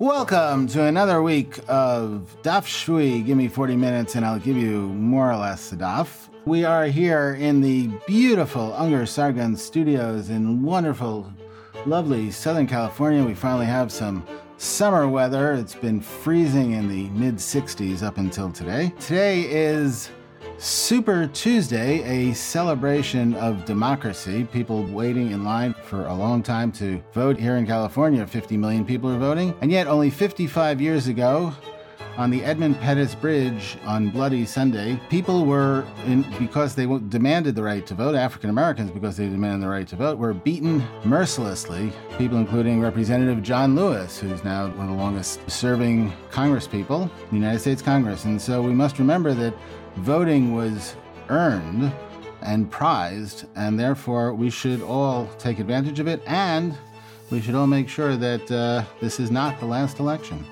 Welcome to another week of Daf Shvui. Give me 40 minutes and I'll give you more or less the Daf. We are here in the beautiful Unger Sargon studios in wonderful, lovely Southern California. We finally have some summer weather. It's been freezing in the mid 60s up until today. Today is Super Tuesday, a celebration of democracy. People waiting in line for a long time to vote here in California. 50 million people are voting. And yet, only 55 years ago, on the Edmund Pettus Bridge on Bloody Sunday, people were, in, because they demanded the right to vote, African Americans, because they demanded the right to vote, were beaten mercilessly. People including Representative John Lewis, who's now one of the longest serving Congress people in the United States Congress. And so we must remember that voting was earned and prized, and therefore we should all take advantage of it, and we should all make sure that uh, this is not the last election.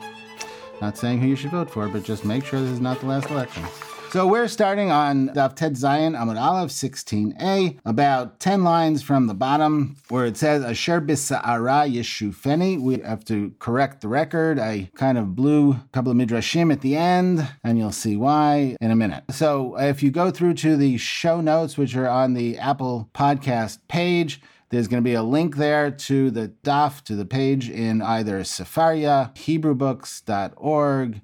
Not saying who you should vote for, but just make sure this is not the last election. So we're starting on Daf Tet Zayin Amud Aleph 16a, about 10 lines from the bottom where it says Asher Bisa'ara Yeshufeni. We have to correct the record. I kind of blew a couple of midrashim at the end, and you'll see why in a minute. So if you go through to the show notes, which are on the Apple podcast page, there's going to be a link there to the daf, to the page in either Sefaria, HebrewBooks.org,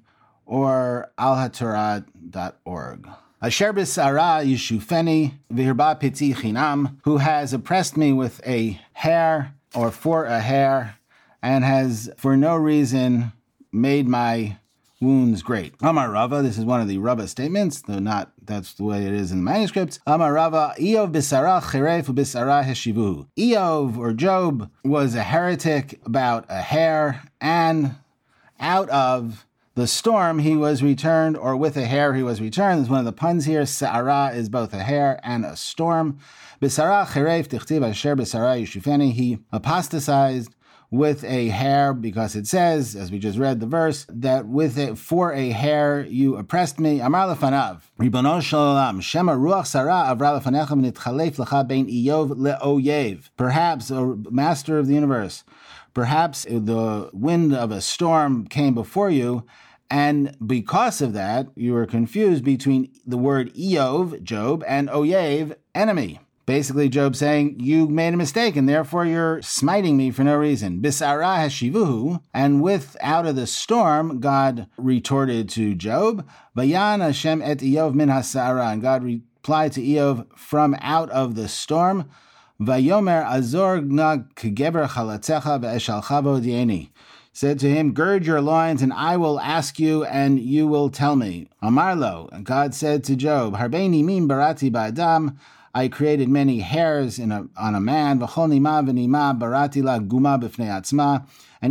or alhatorah.org. Asher Bisara Yishufeni Vihirba Piti Chinam, who has oppressed me with a hair or for a hair, and has for no reason made my wounds great. Amar Rava, this is one of the Rava statements, though not that's the way it is in the manuscripts. Amar Rava, Eov bisara cheref bisara heshivuhu. Eov or Job was a heretic about a hair, and out of the storm he was returned, or with a hair he was returned. There's one of the puns here. Sa'ara is both a hair and a storm. Bisara cheref tichtiv asher bisara yishufeni. He apostatized with a hair because it says, as we just read the verse, that with it for a hair you oppressed me. Amar lefanav. Ribono shalom. Shema ruach sara avra lefanechem nitchalef lecha bein iyov leoyev. Perhaps, o master of the universe, perhaps the wind of a storm came before you, and because of that, you were confused between the word Eov, Job, and Oyev, enemy. Basically, Job saying, You made a mistake, and therefore you're smiting me for no reason. Bisara hashivuhu, and with out of the storm, God retorted to Job, Vayan Hashem et Eov min hasara, and God replied to Eov from out of the storm, Vayomer azor na kegeber chalatzecha ve'eshalcha dieni said to him, Gird your loins, and I will ask you, and you will tell me. Amarlo, God said to Job, Harbeini min barati ba'adam, I created many hairs a, on a man, and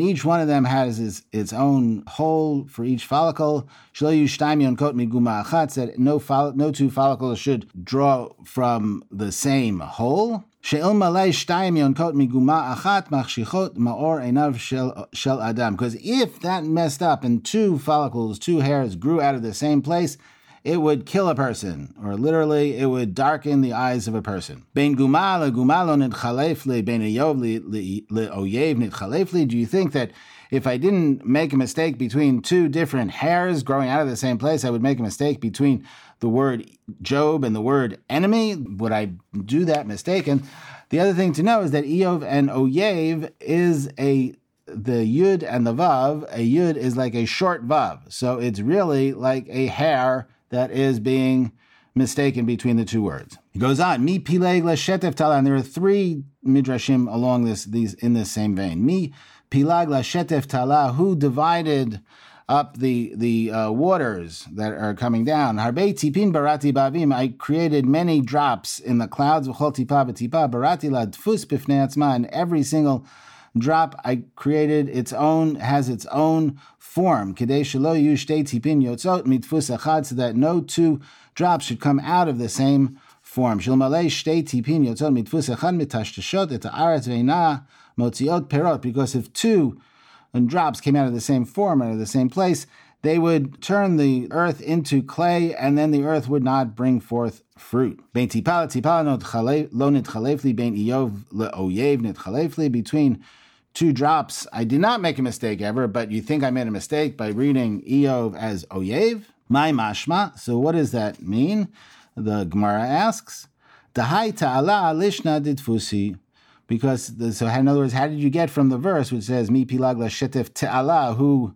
each one of them has its, its own hole for each follicle. Said no, no two follicles should draw from the same hole. Because if that messed up and two follicles, two hairs grew out of the same place, it would kill a person, or literally, it would darken the eyes of a person. Do you think that if I didn't make a mistake between two different hairs growing out of the same place, I would make a mistake between the word Job and the word enemy? Would I do that mistake? And the other thing to know is that Eov and Oyev is a the yud and the vav. A yud is like a short vav, so it's really like a hair that is being mistaken between the two words. He goes on, Mi pileg lashetef tala, and there are three midrashim along this these in this same vein. Mi pilag lashetef tala, who divided up the the uh, waters that are coming down. Harbe tipin barati bavim. I created many drops in the clouds. V'chol tipa v'tipa barati la dfus b'fnei atzma. And every single drop I created its own has its own form. Kadei shelo shtei tipin yotzot mitfus achad, so that no two drops should come out of the same form. Shilmalei shtei tipin yotzot mitfus achad mitashtashot et haaretz veina motziot perot. Because if two drops came out of the same form out of the same place, they would turn the earth into clay, and then the earth would not bring forth fruit. Between two drops. I did not make a mistake ever, but you think I made a mistake by reading Eov as Oyev? My mashma. So what does that mean? The Gemara asks. Because, the, so in other words, how did you get from the verse which says, Mi pilagla shetif ta'ala, who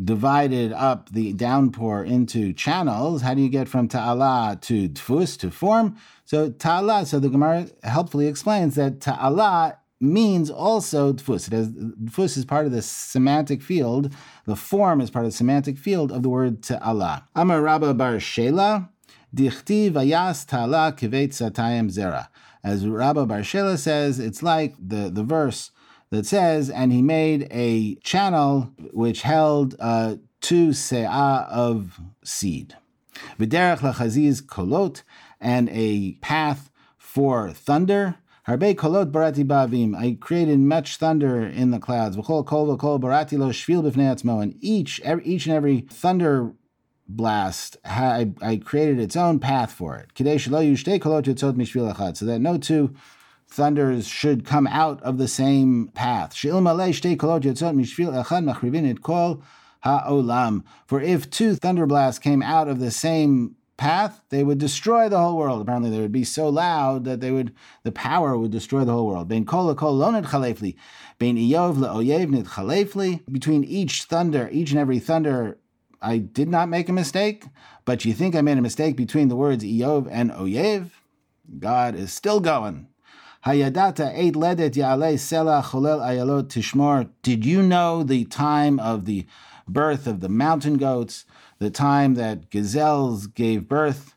divided up the downpour into channels, how do you get from ta'ala to tfus, to form? So ta'ala, so the Gemara helpfully explains that ta'ala means also tfus. It has, tfus is part of the semantic field, the form is part of the semantic field of the word ta'ala. Amar Rabba bar Shela, dichti vayas ta'ala kivet zera. As Rabba bar Shela says, it's like the, the verse that says, and he made a channel which held uh, two se'ah of seed. V'derech lachaziz kolot, and a path for thunder. Harbe kolot barati bavim. I created much thunder in the clouds. V'chol kol v'kol barati lo shvil b'fnei. And each, every, each and every thunder blast, I, I created its own path for it. So that no two thunders should come out of the same path. For if two thunder blasts came out of the same path, they would destroy the whole world. Apparently, they would be so loud that they would the power would destroy the whole world. Between each thunder, each and every thunder, I did not make a mistake, but you think I made a mistake between the words Iyov and Oyev? God is still going. Hayadata eight ledet yale sela cholel ayalot tishmor. Did you know the time of the birth of the mountain goats, the time that gazelles gave birth?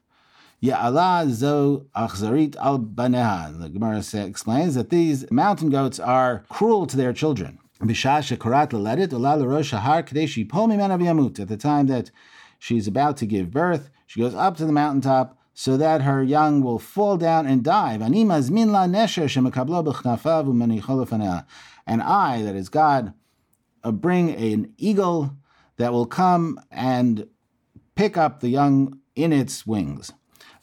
Ya'ala zo achzarit al baneha. The Gemara explains that these mountain goats are cruel to their children. At the time that she's about to give birth, she goes up to the mountaintop so that her young will fall down and die. And I, that is God, uh, bring an eagle that will come and pick up the young in its wings.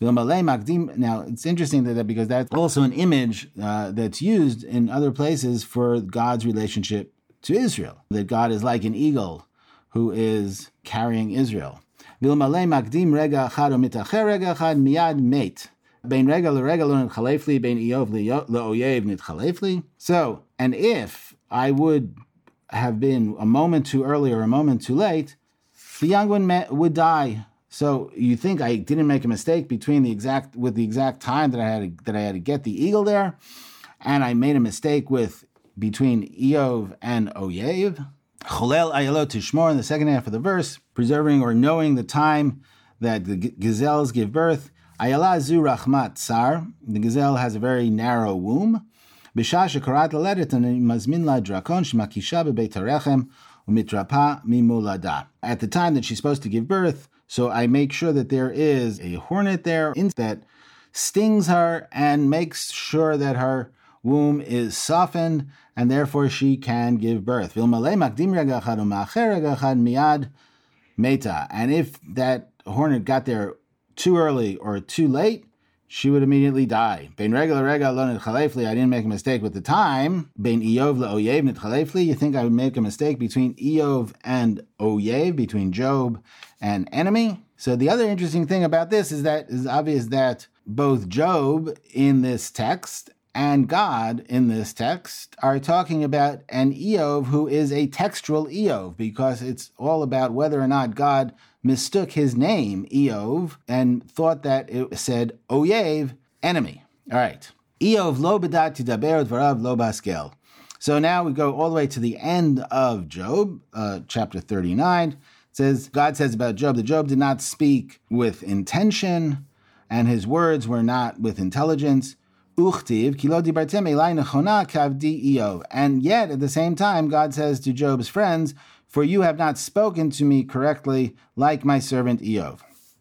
Now, it's interesting that because that's also an image uh, that's used in other places for God's relationship to Israel. That God is like an eagle who is carrying Israel. So, and if I would have been a moment too early or a moment too late, the young one would die. So you think I didn't make a mistake between the exact with the exact time that I had to, that I had to get the eagle there, and I made a mistake with between Eov and Oyev. Cholel ayalot tishmor in the second half of the verse, preserving or knowing the time that the gazelles give birth. Ayala zu rachmat tsar. The gazelle has a very narrow womb. B'shah shekarat laledet and mazmin la drakon shmakisha bebeit harechem umitrapa mimulada. At the time that she's supposed to give birth, so I make sure that there is a hornet there that stings her and makes sure that her womb is softened, and therefore she can give birth. And if that hornet got there too early or too late, she would immediately die. Bein regal regalonid chalefli, I didn't make a mistake with the time. Bein Eeovla Oyeevnit Khalifli. You think I would make a mistake between Eov and Oyev, between Job and enemy? So the other interesting thing about this is that it's obvious that both Job in this text and God in this text are talking about an Eov who is a textual Eov because it's all about whether or not God mistook his name, Eov, and thought that it said Oyev, enemy. All right. Eov lo bedat tidaber dvarav lo baskel. So now we go all the way to the end of Job, uh, chapter 39. It says, God says about Job that Job did not speak with intention, and his words were not with intelligence. And yet, at the same time, God says to Job's friends, For you have not spoken to me correctly like my servant Eov.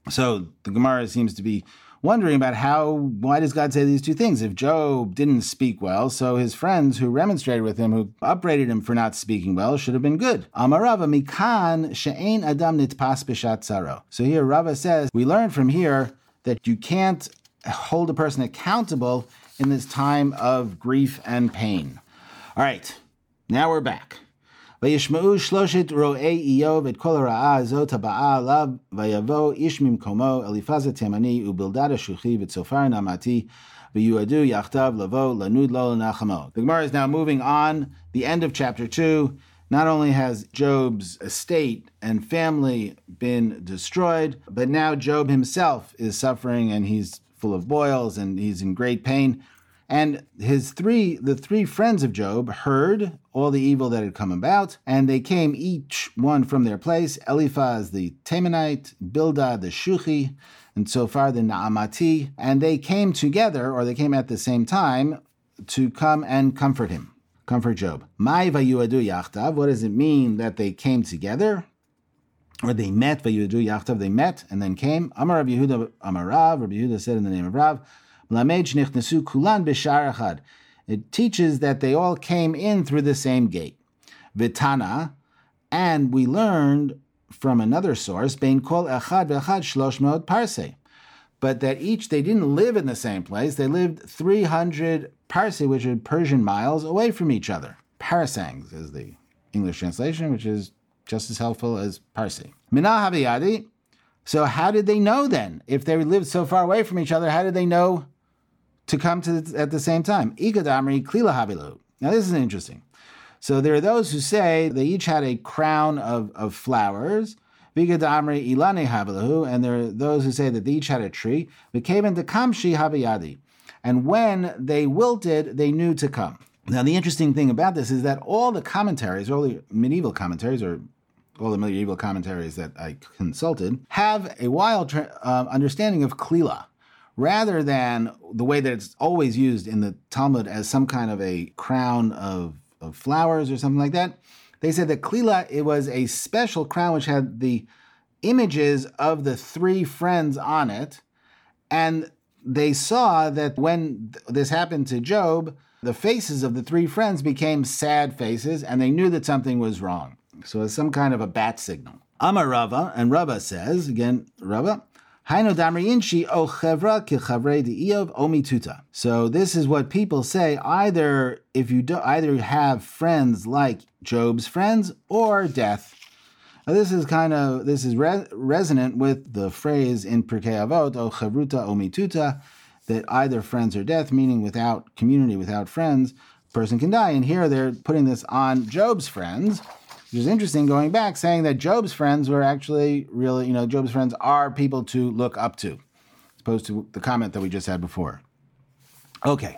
So the Gemara seems to be wondering about how, why does God say these two things? If Job didn't speak well, so his friends who remonstrated with him, who upbraided him for not speaking well, should have been good. Amarava mikan she'ein adam nitpas b'shat So here Rava says, we learn from here that you can't hold a person accountable in this time of grief and pain. All right, Now we're back. וישמעו שלושת רואי איוב את כל הרעה הזאת הבאה עליו, ויבוא איש ממקומו, אליפז התימני ובלדד השוחי וצופר נעמתי, ויועדו יחדיו לבוא לנוד לו לנחמו. The Gemara is now moving on, the end of chapter 2. Not only has Job's estate and family been destroyed, but now Job himself is suffering and he's full of boils and he's in great pain. And his three, the three friends of Job heard all the evil that had come about, and they came each one from their place. Eliphaz the Temanite, Bildad the Shuhi, and Zophar the Naamati, and they came together, or they came at the same time, to come and comfort him, comfort Job. Mai vayuadu yachtav. What does it mean that they came together? Or they met vayuadu yachtav. They met and then came. Amar Rabbi Yehuda Amar Rav. Rabbi Yehuda said in the name of Rav. It teaches that they all came in through the same gate. Vitana, and we learned from another source, Bein kol echad ve'echad shlosh parse. But that each, they didn't live in the same place. They lived 300 parse, which are Persian miles, away from each other. Parasangs is the English translation, which is just as helpful as parse. Minah haviyadi. So how did they know then? If they lived so far away from each other, how did they know to come to the, at the same time? Ikadamri klila havilu. Now this is interesting. So there are those who say they each had a crown of, of flowers. Vigadamri ilane havilahu, and there are those who say that they each had a tree. Vikaven de kamshi haviyadi. And when they wilted, they knew to come. Now, the interesting thing about this is that all the commentaries, all the medieval commentaries, or all the medieval commentaries that I consulted, have a wild uh, understanding of klila rather than the way that it's always used in the Talmud as some kind of a crown of of flowers or something like that. They said that Klila, it was a special crown which had the images of the three friends on it. And they saw that when this happened to Job, the faces of the three friends became sad faces and they knew that something was wrong. So it's some kind of a bat signal. Amar Rava, and Rava says, again, Rava, so this is what people say either if you do either have friends like Job's friends or death. Now this is kind of this is re- resonant with the phrase in Pirkei Avot o chavruta o mituta that either friends or death, meaning without community, without friends, a person can die. And here they're putting this on Job's friends which is interesting going back, saying that Job's friends were actually really, you know, Job's friends are people to look up to, as opposed to the comment that we just had before. Okay.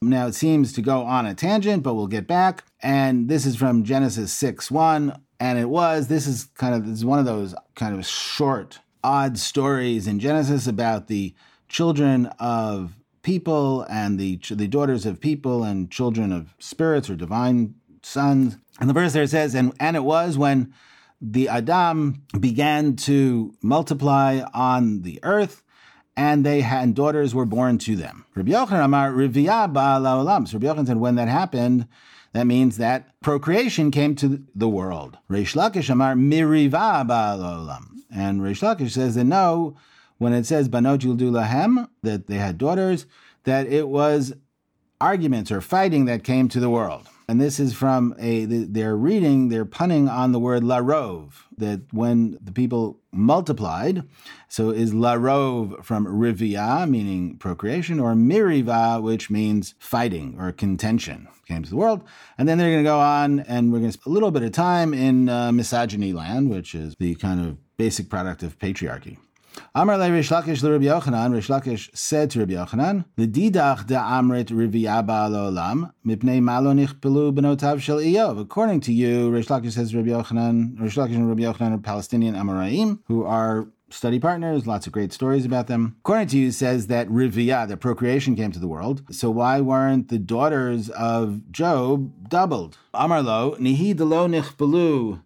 Now it seems to go on a tangent, but we'll get back. And this is from Genesis 6 1. And it was, this is kind of, this is one of those kind of short, odd stories in Genesis about the children of people and the the daughters of people and children of spirits or divine sons. And the verse there says, and, and it was when the Adam began to multiply on the earth, and they had and daughters were born to them. Rabbi Yochanan Amar Riviyah Ba'alaolam. So Rabbi Yochanan said, when that happened, that means that procreation came to the world. Reish Lakish Amar Miriva Ba'alaolam. And Reish Lakish says that no, when it says banot lahem, that they had daughters, that it was arguments or fighting that came to the world. And this is from a, they're reading, they're punning on the word larov, that when the people multiplied, so is larov from rivia, meaning procreation, or miriva, which means fighting or contention, came to the world. And then they're going to go on, and we're going to spend a little bit of time in uh, misogyny land, which is the kind of basic product of patriarchy. Amar le Rish Lakish le Rabbi Yochanan, Rish Lakish said to Rabbi Yochanan, the didach de amrit riviyaba olam mipnei malo nichpelu benotav shel Iyov. According to you, Rish Lakish says Rabbi Yochanan, Rish Lakish and Rabbi Yochanan are Palestinian Amoraim who are study partners, lots of great stories about them. According to you, says that Riviyah, that procreation came to the world. So why weren't the daughters of Job doubled? Amarlo, nihi delo nichpelu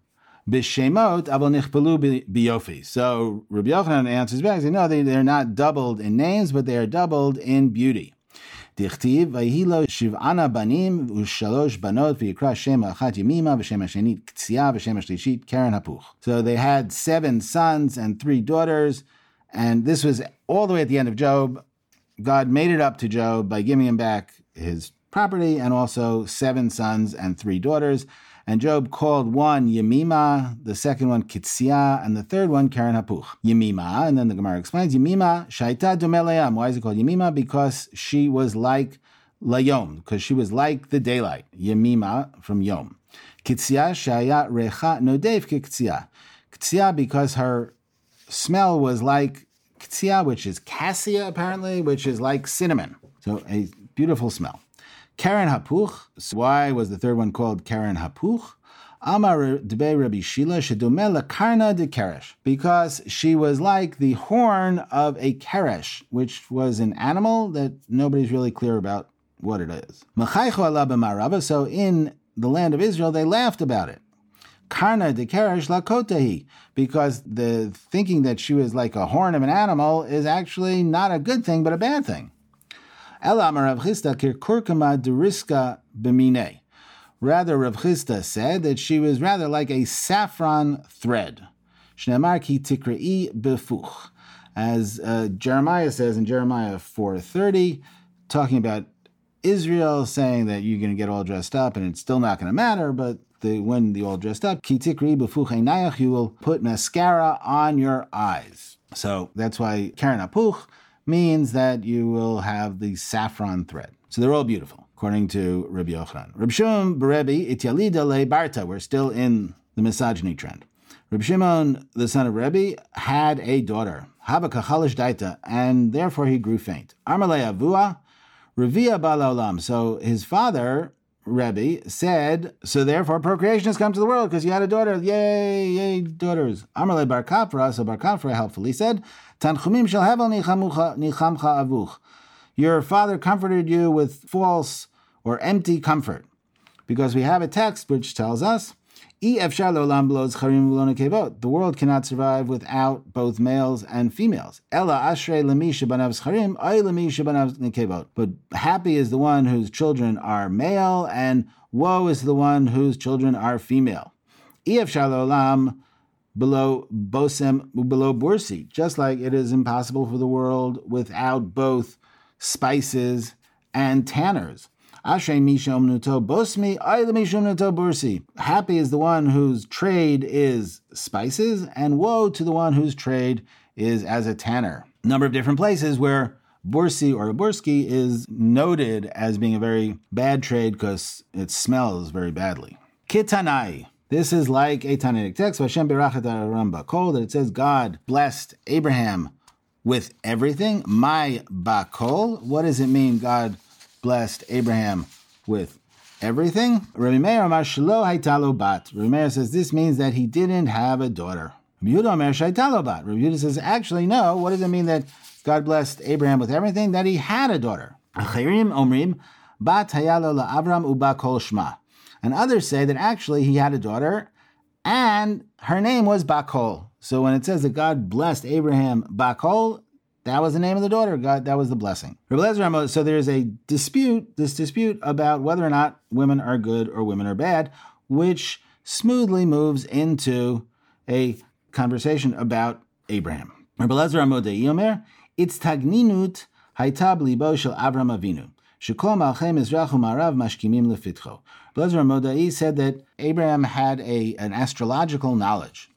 b'shemot avol nichpelu biyofi. So Rabbi Yochanan answers back, saying, no, they, they're not doubled in names, but they are doubled in beauty. דכתיב, ויהי לו שבענה בנים ושלוש בנות ויקרא שם האחת ימימה ושם השנית קציעה ושם השלישית קרן הפוך. So they had seven sons and three daughters, and this was all the way at the end of Job. God made it up to Job by giving him back his property and also seven sons and three daughters. And Job called one Yemima, the second one Kitsia, and the third one Karen Hapuch. Yemima, and then the Gemara explains Yemima, Shaita Dumelayam. Why is it called Yemima? Because she was like Layom, because she was like the daylight. Yemima from Yom. Kitsia Shaya Recha Nodev Kitsia. Kitsia because her smell was like Kitsia, which is cassia apparently, which is like cinnamon. So a beautiful smell. Karen Hapuch. Why was the third one called Karen Hapuch? Amar Debe Rabbi Shila Shedumela Karna de Keresh, because she was like the horn of a keresh, which was an animal that nobody's really clear about what it is. So in the land of Israel, they laughed about it. Karna de Keresh lakotahi, because the thinking that she was like a horn of an animal is actually not a good thing, but a bad thing. Rather, Rav Chisda said that she was rather like a saffron thread. Shneamar ki befuch. As uh, Jeremiah says in Jeremiah 4.30, talking about Israel, saying that you're going to get all dressed up and it's still not going to matter, but the, when the all dressed up, ki tikri befuch you will put mascara on your eyes. So that's why Karen Apuch means that you will have the saffron thread. So they're all beautiful, according to Rabbi Yochanan. Rabbi Shimon Berebi ityalida le barta. We're still in the misogyny trend. Rabbi Shimon, the son of Rebbe, had a daughter, Habaka Daita, and therefore he grew faint. Armalei Avua, Revia Balaolam. So his father, Rebbe, said, so therefore procreation has come to the world because you had a daughter. Yay, yay, daughters. Amarle Bar Kapra, so Bar Kapra helpfully said, Tanchumim shall hevel nichamcha avuch. Your father comforted you with false or empty comfort. Because we have a text which tells us, the world cannot survive without both males and females. But happy is the one whose children are male, and woe is the one whose children are female. just like it is impossible for the world without both spices and tanners. Ashrei mishom nuto bosmi, mishom nuto bursi. Happy is the one whose trade is spices, and woe to the one whose trade is as a tanner. Number of different places where bursi or burski is noted as being a very bad trade because it smells very badly. Kitanai. This is like a Tanaitic text, Hashem Berachat Kol, that it says God blessed Abraham with everything. My bakol. What does it mean? God blessed Abraham with everything. Rabbi Meir bat. Rabbi Meir says this means that he didn't have a daughter. Rabbi Yehuda says actually no. What does it mean that God blessed Abraham with everything? That he had a daughter. And others say that actually he had a daughter, and her name was Bakol. So when it says that God blessed Abraham Bakol, that was the name of the daughter. God, that was the blessing. So there's a dispute, this dispute about whether or not women are good or women are bad, which smoothly moves into a conversation about Abraham. It's tagninut haitab libo shel Avram Avinu. Shekol malchei mizrach u'marav mashkimim lefitcho. Elazar Hamodai said that Abraham had a, an astrological knowledge.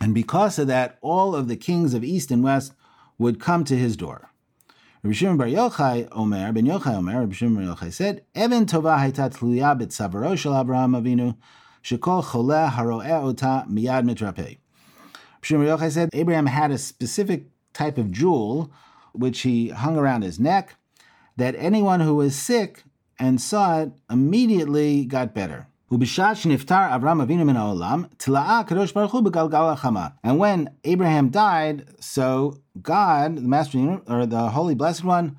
And because of that, all of the kings of east and west would come to his door. Rabbi Shimon Bar Yochai Omer, Ben Yochai Omer, Rabbi Shimon Bar Yochai said, Even tova hayta tluya b'tzavaro shel Abraham Avinu, shekol choleh haro'eh ota miyad mitrapeh. Shimon Bar Yochai said, Abraham had a specific type of jewel which he hung around his neck, that anyone who was sick and saw it immediately got better. And when Abraham died, so God, the Master or the Holy Blessed One,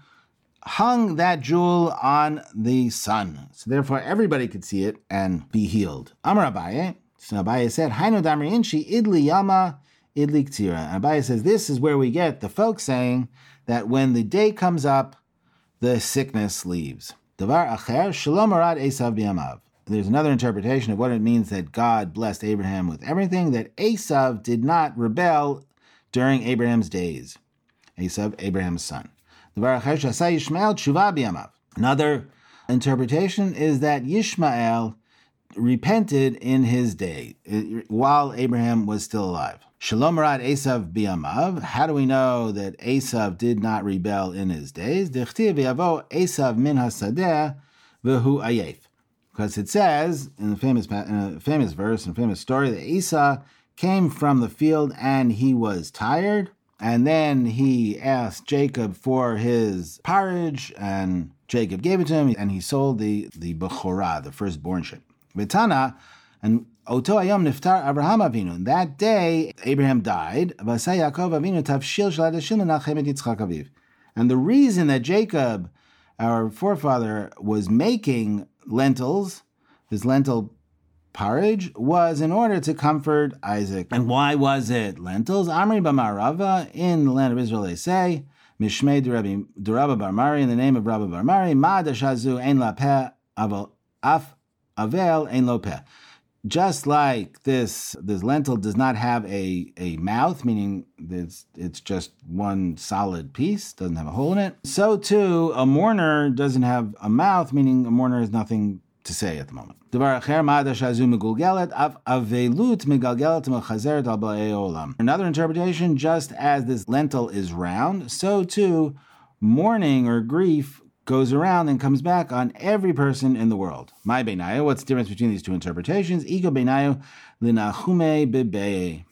hung that jewel on the sun. So therefore everybody could see it and be healed. Amar Abaye, so Abaye said, Hainu damri inshi idli yama idli ktira. And Abaye says, this is where we get the folk saying that when the day comes up, the sickness leaves. Davar acher, shalom arad esav biyamav there's another interpretation of what it means that God blessed Abraham with everything, that Esav did not rebel during Abraham's days. Esav, Abraham's son. Another interpretation is that Yishmael repented in his day uh, while Abraham was still alive. Shalom Rad Esav Biamav. How do we know that Esav did not rebel in his days? Esav min hasadeh v'hu ayef. Because it says in the famous in famous verse and famous story that Esau came from the field and he was tired, and then he asked Jacob for his porridge, and Jacob gave it to him, and he sold the the bechorah, the firstborn ship. Vitana, and Oto Ayom Niftar Abraham Avinu. That day, Abraham died. And the reason that Jacob, our forefather, was making lentils, his lentil porridge, was in order to comfort Isaac. And why was it lentils? Amri Bamarava, in the land of Israel, they say, Mishmei Durabba Barmari, in the name of Rabba Barmari, Ma Dashazu Ein La Peh Af Avel Ein Lo Peh just like this this lentil does not have a, a mouth, meaning it's it's just one solid piece, doesn't have a hole in it. So too, a mourner doesn't have a mouth, meaning a mourner has nothing to say at the moment. Another interpretation, just as this lentil is round, so too mourning or grief goes around and comes back on every person in the world. My benayu, what's the difference between these two interpretations? Ego benayu linachume bebe.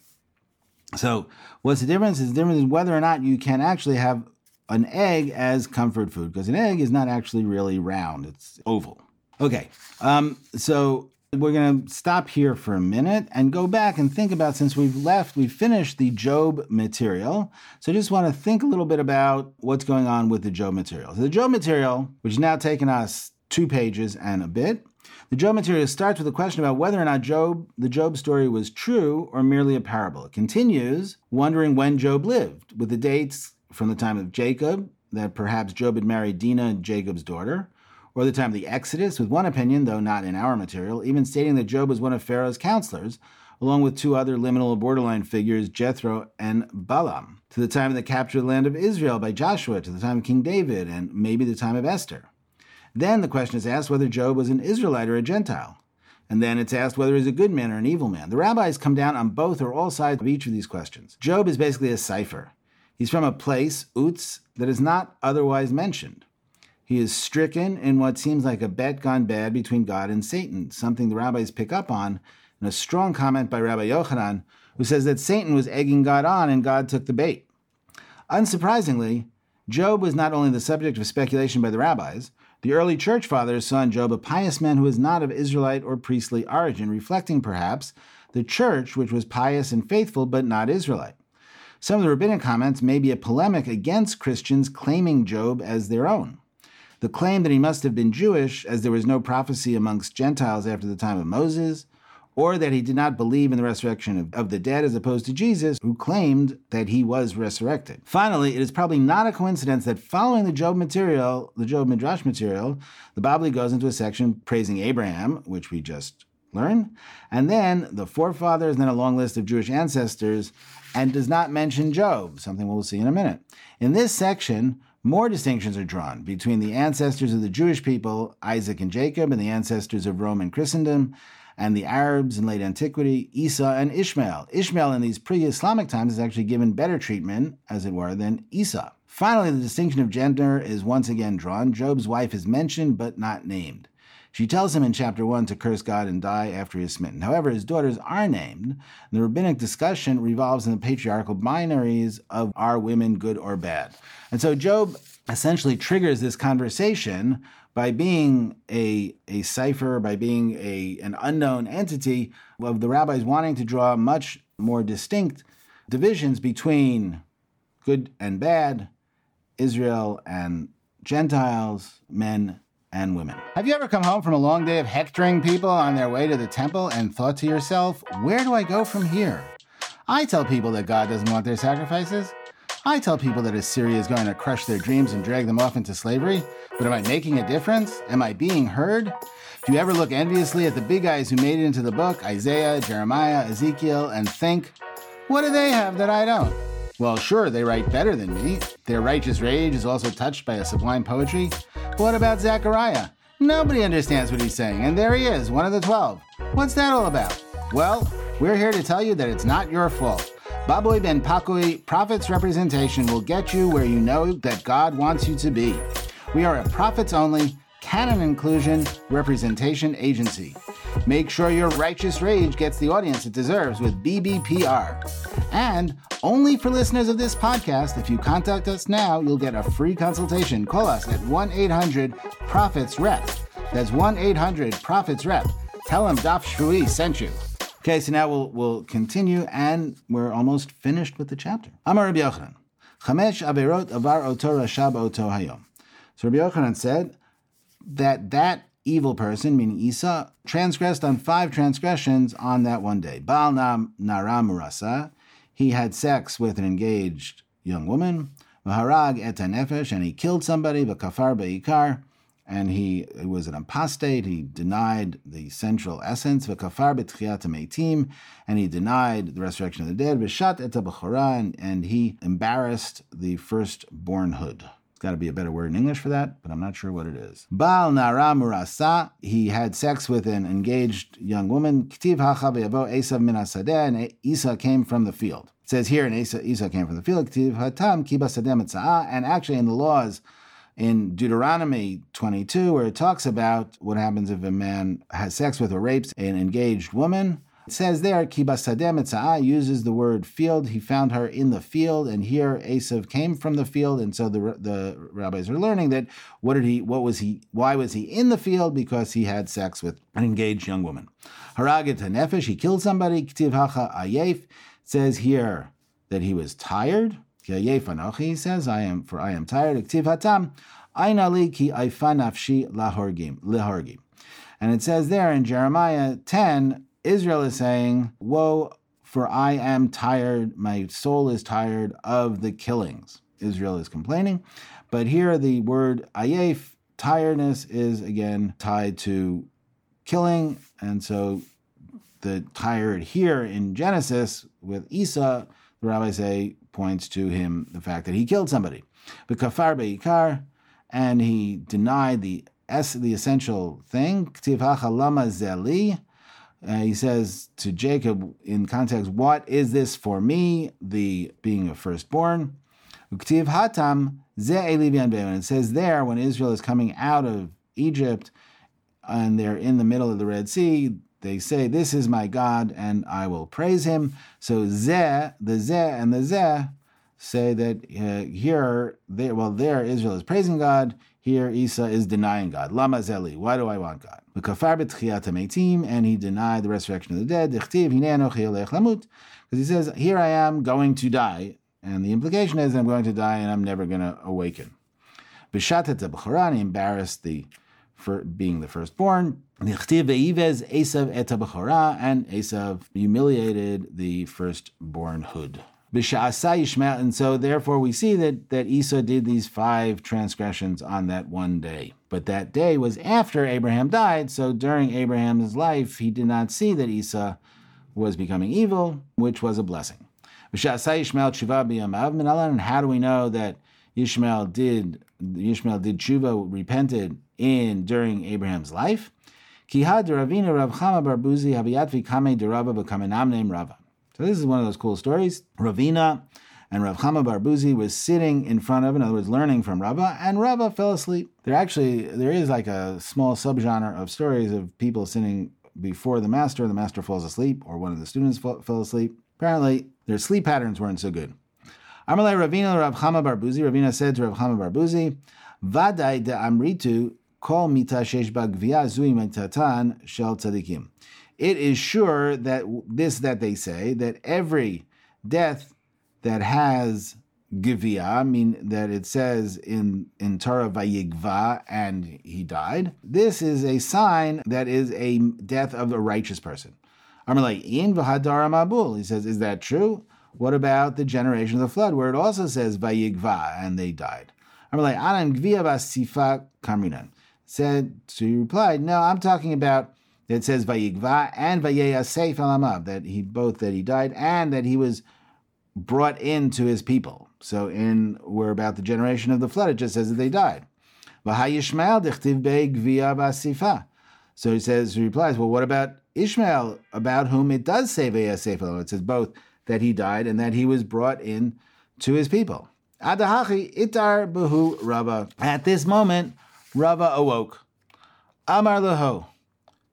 So, what's the difference? The difference is whether or not you can actually have an egg as comfort food, because an egg is not actually really round; it's oval. Okay, um, so we're going to stop here for a minute and go back and think about since we've left, we've finished the Job material. So I just want to think a little bit about what's going on with the Job material. So the Job material, which has now taken us two pages and a bit, the Job material starts with a question about whether or not Job, the Job story was true or merely a parable. It continues wondering when Job lived, with the dates from the time of Jacob, that perhaps Job had married Dinah, Jacob's daughter, or the time of the Exodus, with one opinion, though not in our material, even stating that Job was one of Pharaoh's counselors, along with two other liminal or borderline figures, Jethro and Balaam, to the time of the capture of the land of Israel by Joshua, to the time of King David, and maybe the time of Esther. Then the question is asked whether Job was an Israelite or a Gentile. And then it's asked whether he's a good man or an evil man. The rabbis come down on both or all sides of each of these questions. Job is basically a cipher. He's from a place, Uts, that is not otherwise mentioned. He is stricken in what seems like a bet gone bad between God and Satan, something the rabbis pick up on in a strong comment by Rabbi Yochanan, who says that Satan was egging God on and God took the bait. Unsurprisingly, Job was not only the subject of speculation by the rabbis, the early church fathers saw in Job a pious man who was not of Israelite or priestly origin, reflecting perhaps the church which was pious and faithful but not Israelite. Some of the rabbinic comments may be a polemic against Christians claiming Job as their own. The claim that he must have been Jewish, as there was no prophecy amongst Gentiles after the time of Moses, or that he did not believe in the resurrection of, of, the dead as opposed to Jesus, who claimed that he was resurrected. Finally, it is probably not a coincidence that following the Job material, the Job Midrash material, the Bavli goes into a section praising Abraham, which we just learned, and then the forefathers, and then a long list of Jewish ancestors, and does not mention Job, something we'll see in a minute. In this section, more distinctions are drawn between the ancestors of the Jewish people, Isaac and Jacob, and the ancestors of Roman Christendom, and the Arabs in late antiquity, Esau and Ishmael. Ishmael in these pre Islamic times is actually given better treatment, as it were, than Esau. Finally, the distinction of gender is once again drawn. Job's wife is mentioned but not named. She tells him in chapter 1 to curse God and die after he is smitten. However, his daughters are named. The rabbinic discussion revolves in the patriarchal binaries of are women good or bad? And so Job essentially triggers this conversation by being a, a cipher, by being a, an unknown entity, of the rabbis wanting to draw much more distinct divisions between good and bad, Israel and Gentiles, men and women. Have you ever come home from a long day of hectoring people on their way to the temple and thought to yourself, where do I go from here? I tell people that God doesn't want their sacrifices. I tell people that Assyria is going to crush their dreams and drag them off into slavery. But am I making a difference? Am I being heard? Do you ever look enviously at the big guys who made it into the book, Isaiah, Jeremiah, Ezekiel, and think, what do they have that I don't? Well, sure, they write better than me. Their righteous rage is also touched by a sublime poetry. But what about Zechariah? Nobody understands what he's saying, and there he is, one of the twelve. What's that all about? Well, we're here to tell you that it's not your fault. Baboy Ben Pakui, Prophet's representation will get you where you know that God wants you to be. We are a prophets only, canon inclusion representation agency. Make sure your righteous rage gets the audience it deserves with BBPR. And only for listeners of this podcast, if you contact us now, you'll get a free consultation. Call us at 1 800 Prophets Rep. That's 1 800 Prophets Rep. Tell them Daf Shvui sent you. Okay, so now we'll we'll continue, and we're almost finished with the chapter. Amar Rabbi Yochanan, Chamesh Averot Avar Oto Rashab Oto Hayom. So Rabbi Yochanan said that that evil person, meaning Esau, transgressed on five transgressions on that one day. Baal Nam Naramurasa, he had sex with an engaged young woman. Maharag Etanefesh, and he killed somebody. V'kafar beikar, and he was an apostate. He denied the central essence, v'kafar and he denied the resurrection of the dead. And, and he embarrassed the firstbornhood. It's got to be a better word in English for that, but I'm not sure what it is. Baal nara murasa, he had sex with an engaged young woman. Ktiv and Esau came from the field. It says here, and Esau, Esau came from the field. Ktiv hatam kiba sadeh and actually in the laws in Deuteronomy 22, where it talks about what happens if a man has sex with or rapes an engaged woman. It says there, Kibasadem uses the word field. He found her in the field, and here Esav came from the field, and so the the rabbis are learning that what did he, what was he, why was he in the field? Because he had sex with an engaged young woman. Haraget nefesh, he killed somebody. Ktiv hacha ayef says here that he was tired. He says, I am for I am tired. Ktiv hatam, ainali ki nafshi lahorgim, And it says there in Jeremiah 10, Israel is saying, Woe, for I am tired, my soul is tired of the killings. Israel is complaining. But here the word ayef, tiredness, is again tied to killing. And so the tired here in Genesis with Esau, the rabbis say, points to him the fact that he killed somebody. Kafar beikar, and he denied the es, the essential thing. zeli. Uh, he says to Jacob in context, "What is this for me?" The being a firstborn. Uktiv hatam it says there when Israel is coming out of Egypt and they're in the middle of the Red Sea, they say, This is my God, and I will praise him. So Zeh, the Zeh and the Zeh say that uh, here, there, well, there Israel is praising God. Here Esau is denying God. Lama Zeli, why do I want God? And he denied the resurrection of the dead. Because he says, Here I am going to die. And the implication is I'm going to die and I'm never going to awaken. Bishatat embarrassed the for being the firstborn. And Esav humiliated the firstbornhood. And so therefore we see that, that Esau did these five transgressions on that one day. But that day was after Abraham died, so during Abraham's life he did not see that Esau was becoming evil, which was a blessing. And how do we know that Ishmael did Ishmael did tshuva, repented in during Abraham's life. Kihad Ravina Rav Chama Barbuzi Haviyatvi Kame Derava B'Kamenam Rava. So this is one of those cool stories. Ravina and Rav Chama Barbuzi was sitting in front of, in other words, learning from Rava, and Rava fell asleep. There actually there is like a small subgenre of stories of people sitting before the master, the master falls asleep, or one of the students fell asleep. Apparently, their sleep patterns weren't so good. Amalei Ravina Rav Chama Barbuzi. Ravina said to Rav Chama Barbuzi, Vadai de Amritu kol mita zui shel tzadikim. It is sure that this that they say that every death that has givia, I mean that it says in in Torah vayigva and he died. This is a sign that is a death of a righteous person. Amalei in v'hadar mabul. He says, is that true? What about the generation of the flood, where it also says Vayigva, and they died? I'm like, Anan Gvia Sifa Kamrinan. Said, so he replied, No, I'm talking about that says Vayigva and Vayeya Seif Alamav, that he both that he died and that he was brought into his people. So in we're about the generation of the flood, it just says that they died. So he says, he replies, well, what about Ishmael, about whom it does say Vayasef It says both that he died and that he was brought in to his people. Adahachi itar behu Rava. At this moment, Rava awoke. Amar leho.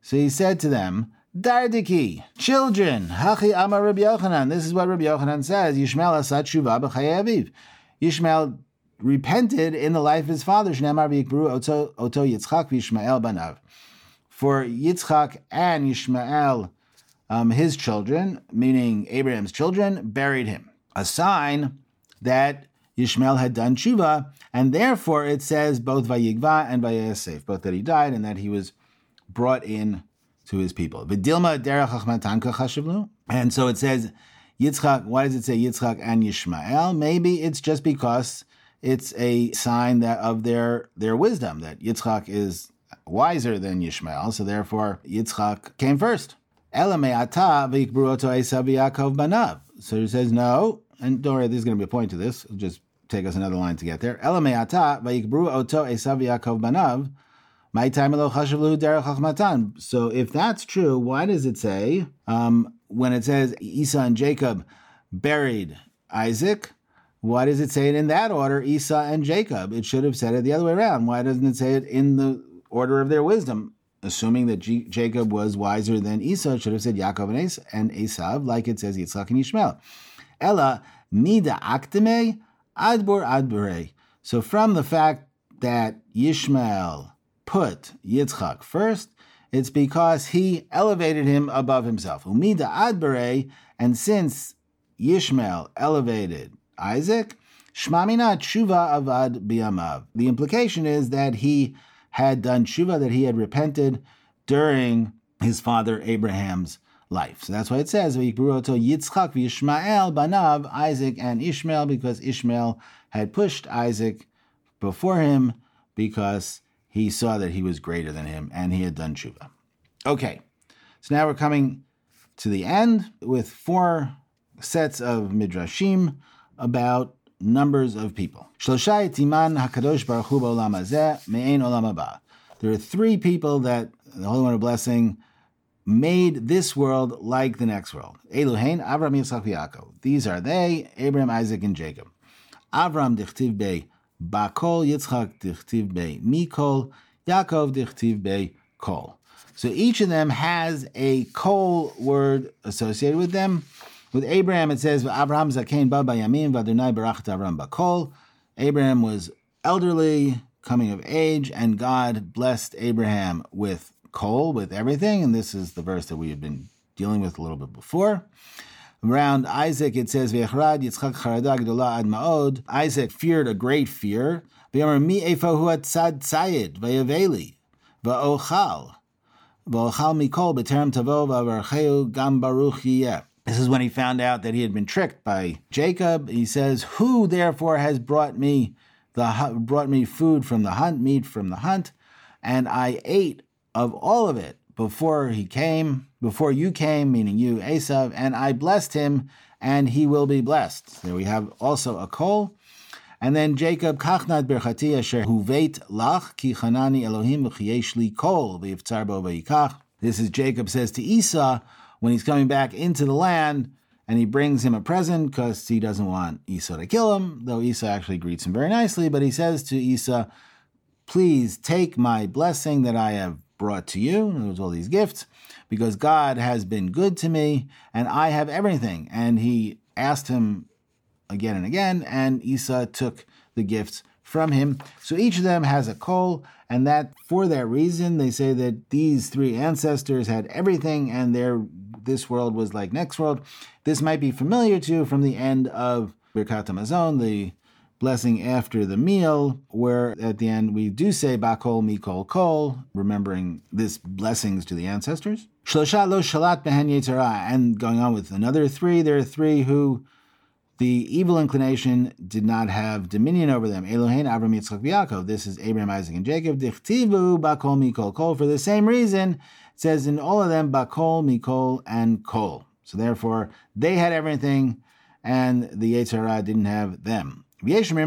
So he said to them, Dardiki, children, Hachi Amar Rabbi Yochanan. This is what Rabbi Yochanan says. Yishmael asat shuva b'chayaviv. Yishmael repented in the life of his father. Shneimar v'yikbru oto, oto Yitzchak v'Yishmael banav. For Yitzchak and Yishmael, um, his children, meaning Abraham's children, buried him. A sign that Yishmael had done tshuva, and therefore it says both Vayigva and Vayasef, both that he died and that he was brought in to his people. And so it says Yitzchak. Why does it say Yitzchak and Yishmael? Maybe it's just because it's a sign that of their their wisdom that Yitzchak is wiser than Yishmael, so therefore Yitzchak came first. So he says no, and don't worry, there's going to be a point to this. Just take us another line to get there. Elameata vayikbru oto Esav Yaakov banav. So if that's true, why does it say um, when it says Esau and Jacob buried Isaac? Why does it say it in that order, Esau and Jacob? It should have said it the other way around. Why doesn't it say it in the order of their wisdom? Assuming that G- Jacob was wiser than Esau, it should have said Yaakov and Esav, like it says Yitzchak and Ishmael. Ella mida aktime adbor adbore. So from the fact that Yishmael put Yitzchak first, it's because he elevated him above himself. Umida adbere, and since Yishmael elevated Isaac, Shmamina tshuva avad biyamav. The implication is that he had done tshuva, that he had repented during his father Abraham's life. So that's why it says Yitzchak Yishmael banav Isaac and Ishmael because Ishmael had pushed Isaac before him because he saw that he was greater than him and he had done tshuva. Okay, so now we're coming to the end with four sets of midrashim about numbers of people. There are three people that the Holy One of Blessing made this world like the next world. Eluhain, Avram, Yitzchak, Yaakov. These are they, Abraham, Isaac, and Jacob. Avram dichtiv be Bakol Yitzchak dichtiv be Mikol Yaakov dichtiv be Kol. So each of them has a kol word associated with them. With Abraham, it says Abraham zakein ba bayamim v'adonai barachat Abraham bakol. Abraham was elderly, coming of age, and God blessed Abraham with kol, with everything. And this is the verse that we have been dealing with a little bit before. Around Isaac, it says. Isaac feared a great fear. This is when he found out that he had been tricked by Jacob. He says, "Who therefore has brought me the brought me food from the hunt, meat from the hunt, and I ate of all of it before he came, before you came, meaning you, Esav, and I blessed him, and he will be blessed. There we have also a kol. And then Jacob, Kachnat berchati asher huveit lach ki chanani Elohim li kol v'yiftzar bo. This is Jacob says to Esau when he's coming back into the land, and he brings him a present because he doesn't want Esau to kill him, though Esau actually greets him very nicely. But he says to Esau, Please take my blessing that I have brought to you. There's all these gifts because God has been good to me and I have everything. And he asked him again and again, and Esau took the gifts from him. So each of them has a kol, and that for that reason, they say that these three ancestors had everything, and their this world was like next world. This might be familiar to you from the end of Birkat Hamazon, the blessing after the meal, where at the end we do say Bakol Mikol Kol, remembering this blessings to the ancestors. Shlosha lo shalat behen and going on with another three, there are three who the evil inclination did not have dominion over them. Elohein, Avram, Yitzchak, Yaakov. This is Abraham, Isaac, and Jacob. Dichtivu, Bakol, Mikol, Kol. For the same reason, it says in all of them, Bakol, Mikol, and Kol. So therefore, they had everything and the Yetzer Hara didn't have them.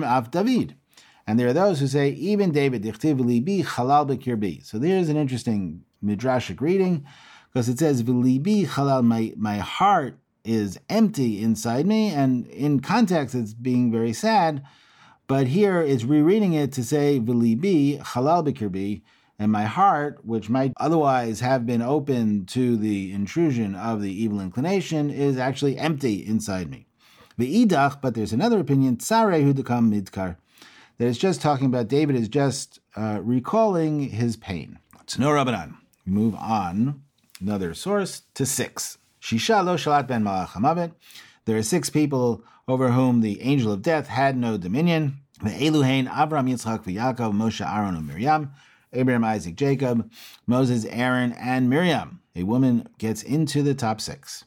Af David. And there are those who say, even David, libi halal bekirbi. So there's an interesting midrashic reading, because it says, v'libi halal, my, my heart is empty inside me, and in context it's being very sad, but here it's rereading it to say, v'libi halal bekirbi, and my heart, which might otherwise have been open to the intrusion of the evil inclination, is actually empty inside me. Ve'idach, but there's another opinion, tsare hudakam midkar, that it's just talking about David is just uh, recalling his pain. It's no Rabbanan. We move on, another source, to six. Shisha lo shalat ben malach There are six people over whom the angel of death had no dominion. The Ve'eluhain Avram, Yitzchak, Yaakov, Moshe, Aaron, and Miriam. Abraham, Isaac, Jacob, Moses, Aaron, and Miriam. A woman gets into the top six.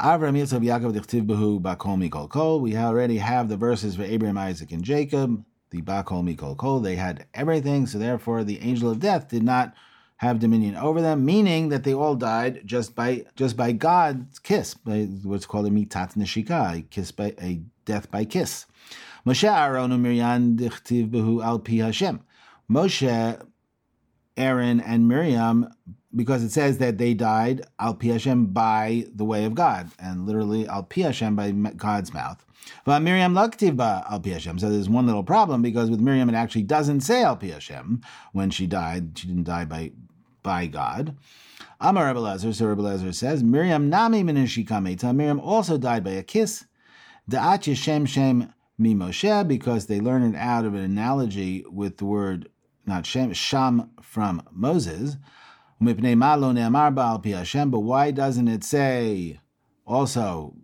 Avram, Yitzchak, Yaakov, Dichtiv, Behu, Bakol, Mikol, Kol. We already have the verses for Abraham, Isaac, and Jacob. The Bakol, Mikol, Kol. They had everything, so therefore the angel of death did not have dominion over them, meaning that they all died just by just by God's kiss, by what's called a mitat neshika, a kiss by a death by kiss. Moshe Aaron Miriam dichtiv behu al pi Hashem. Moshe Aaron and Miriam because it says that they died al pi Hashem by the way of God, and literally al pi Hashem by God's mouth. But Miriam laktiv al pi Hashem. So there's one little problem because with Miriam it actually doesn't say al pi Hashem when she died. She didn't die by by God. Amar Rebbe Lezer, so Rebbe Lezer says Miriam nami minishika Miriam also died by a kiss. Da'at Yeshem Shem mi Moshe because they learned it out of an analogy with the word not Shem, Sham from Moses. But why doesn't it say also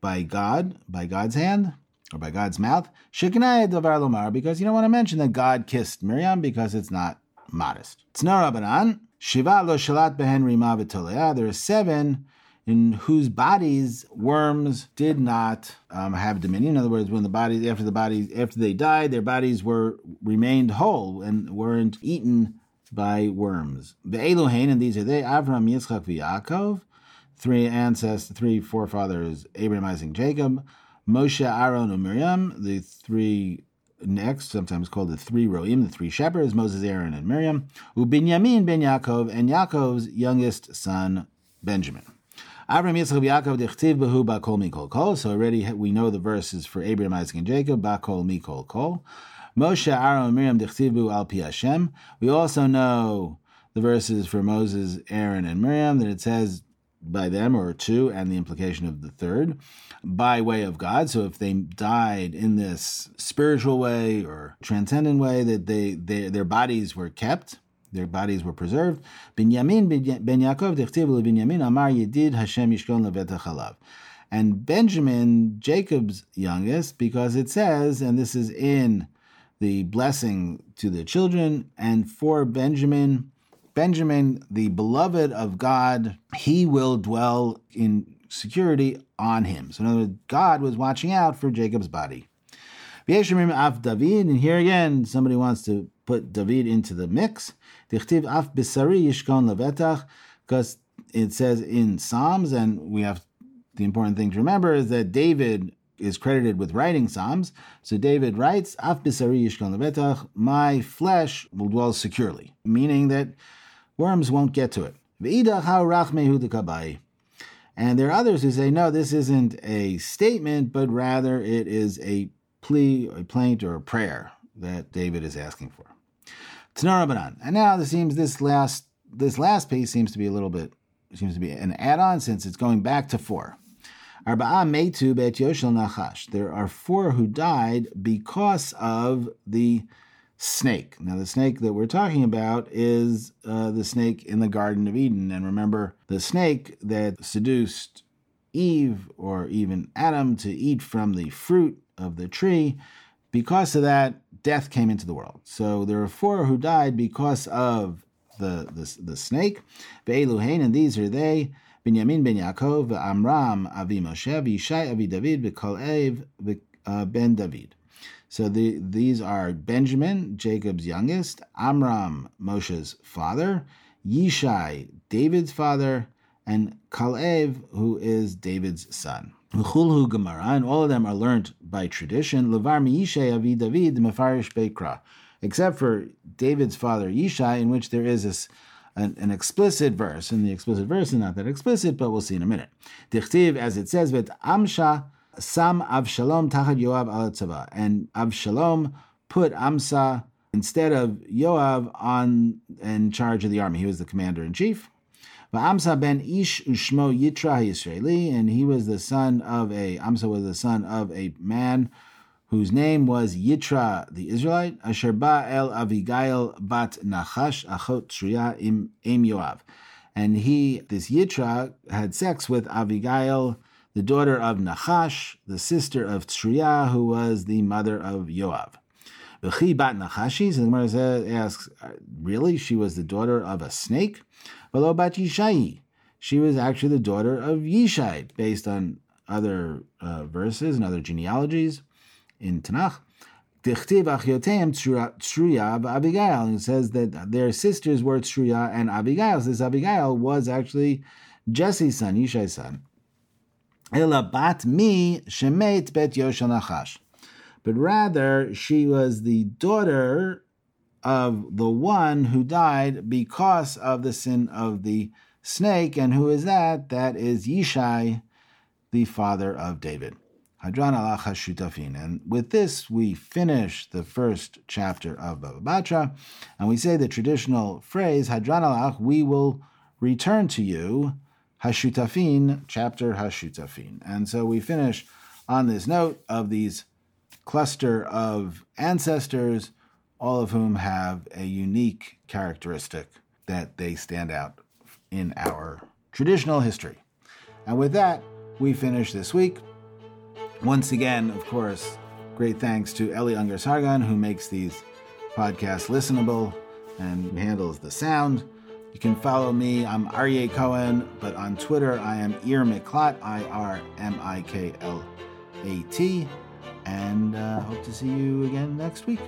by God, by God's hand, or by God's mouth? Because you don't want to mention that God kissed Miriam because it's not modest. Tzna Shiva lo shalat There are seven in whose bodies worms did not um, have dominion. In other words, when the bodies after the bodies after they died, their bodies were remained whole and weren't eaten by worms. The Elohain, and these are they: Avram, Yitzchak, Yaakov, three ancestors, three forefathers: Abraham, Isaac, Jacob, Moshe, Aaron, and Miriam. The three next, sometimes called the three Roim, the three shepherds: Moses, Aaron, and Miriam. Ubinyamin ben Yaakov, and Yaakov's youngest son Benjamin. Abraham Yitzchak Yaakov dichtiv behu bakol mikol kol. So already we know the verses for Abraham, Isaac, and Jacob. Bakol mikol kol. Moshe, Aaron, Miriam dichtiv al pi Hashem. We also know the verses for Moses, Aaron, and Miriam that it says by them or two, and the implication of the third, by way of God. So if they died in this spiritual way or transcendent way, that they, they their bodies were kept their bodies were preserved. Binyamin ben Yaakov dechtiv Binyamin Amar Yedid Hashem Yishkon Levet Chalav. And Benjamin, Jacob's youngest, because it says, and this is in the blessing to the children, and for Benjamin, Benjamin, the beloved of God, he will dwell in security on him. So in other words, God was watching out for Jacob's body. Af David, and here again, somebody wants to put David into the mix. Dichtiv af yishkon levetach, because it says in Psalms, and we have the important thing to remember is that David is credited with writing Psalms. So David writes, Af bisari levetach, my flesh will dwell securely, meaning that worms won't get to it. And there are others who say, no, this isn't a statement, but rather it is a plea, a plaint, or a prayer that David is asking for. And now this seems this last this last piece seems to be a little bit seems to be an add-on since it's going back to four. Arba'a Meitu Bet Yoshel Nachash. There are four who died because of the snake. Now, the snake that we're talking about is uh, the snake in the Garden of Eden. And remember, the snake that seduced Eve or even Adam to eat from the fruit of the tree. Because of that, death came into the world. So there are four who died because of the the, the snake. Ve'eluhain, and these are they. Binyamin ben Yaakov, Amram avi Moshe, Yishai avi David, Kalev uh, ben David. So the, these are Benjamin, Jacob's youngest, Amram, Moshe's father, Yishai, David's father, and Kalev, who is David's son. And all of them are learned by tradition. David beikra, except for David's father Yishai, in which there is this, an, an, explicit verse, and the explicit verse is not that explicit, but we'll see in a minute. Dichtiv, as it says, "Vet Amsha Sam Avshalom tachad Yoav al tzava," and Avshalom put Amsa instead of Yoav on in charge of the army. He was the commander in chief. Amsa ben Ish Ushmo Yitra Yisraeli, and he was the son of a Amsa was the son of a man whose name was Yitra the Israelite, Asher ba el Avigail bat Nachash achot Shriya im, Yoav. And he, this Yitra, had sex with Avigail, the daughter of Nachash, the sister of Tsriya, who was the mother of Yoav. V'chi bat Nachashi, so the Gemara asks, really? She was the daughter of a snake? Velo bat Yishai. She was actually the daughter of Yishai, based on other uh, verses and other genealogies in Tanakh. It says that their sisters were Tsruya and Abigail. This Abigail was actually Jesse's son, Yishai's son. Ela bat mi shemet bet. But rather, she was the daughter of the one who died because of the sin of the snake. And who is that? That is Yishai, the father of David. Hadran Alach Shutafin. And with this, we finish the first chapter of Baba Batra, and we say the traditional phrase, Hadran Alach, we will return to you, Hashutafin, chapter Hashutafin. And so we finish on this note of these cluster of ancestors all of whom have a unique characteristic that they stand out in our traditional history. And with that, we finish this week. Once again, of course, great thanks to Eli Unger Sargon, who makes these podcasts listenable and handles the sound. You can follow me. I'm Aryeh Cohen, but on Twitter, I am Ir Miklat, I R M I K L A T. And uh, hope to see you again next week.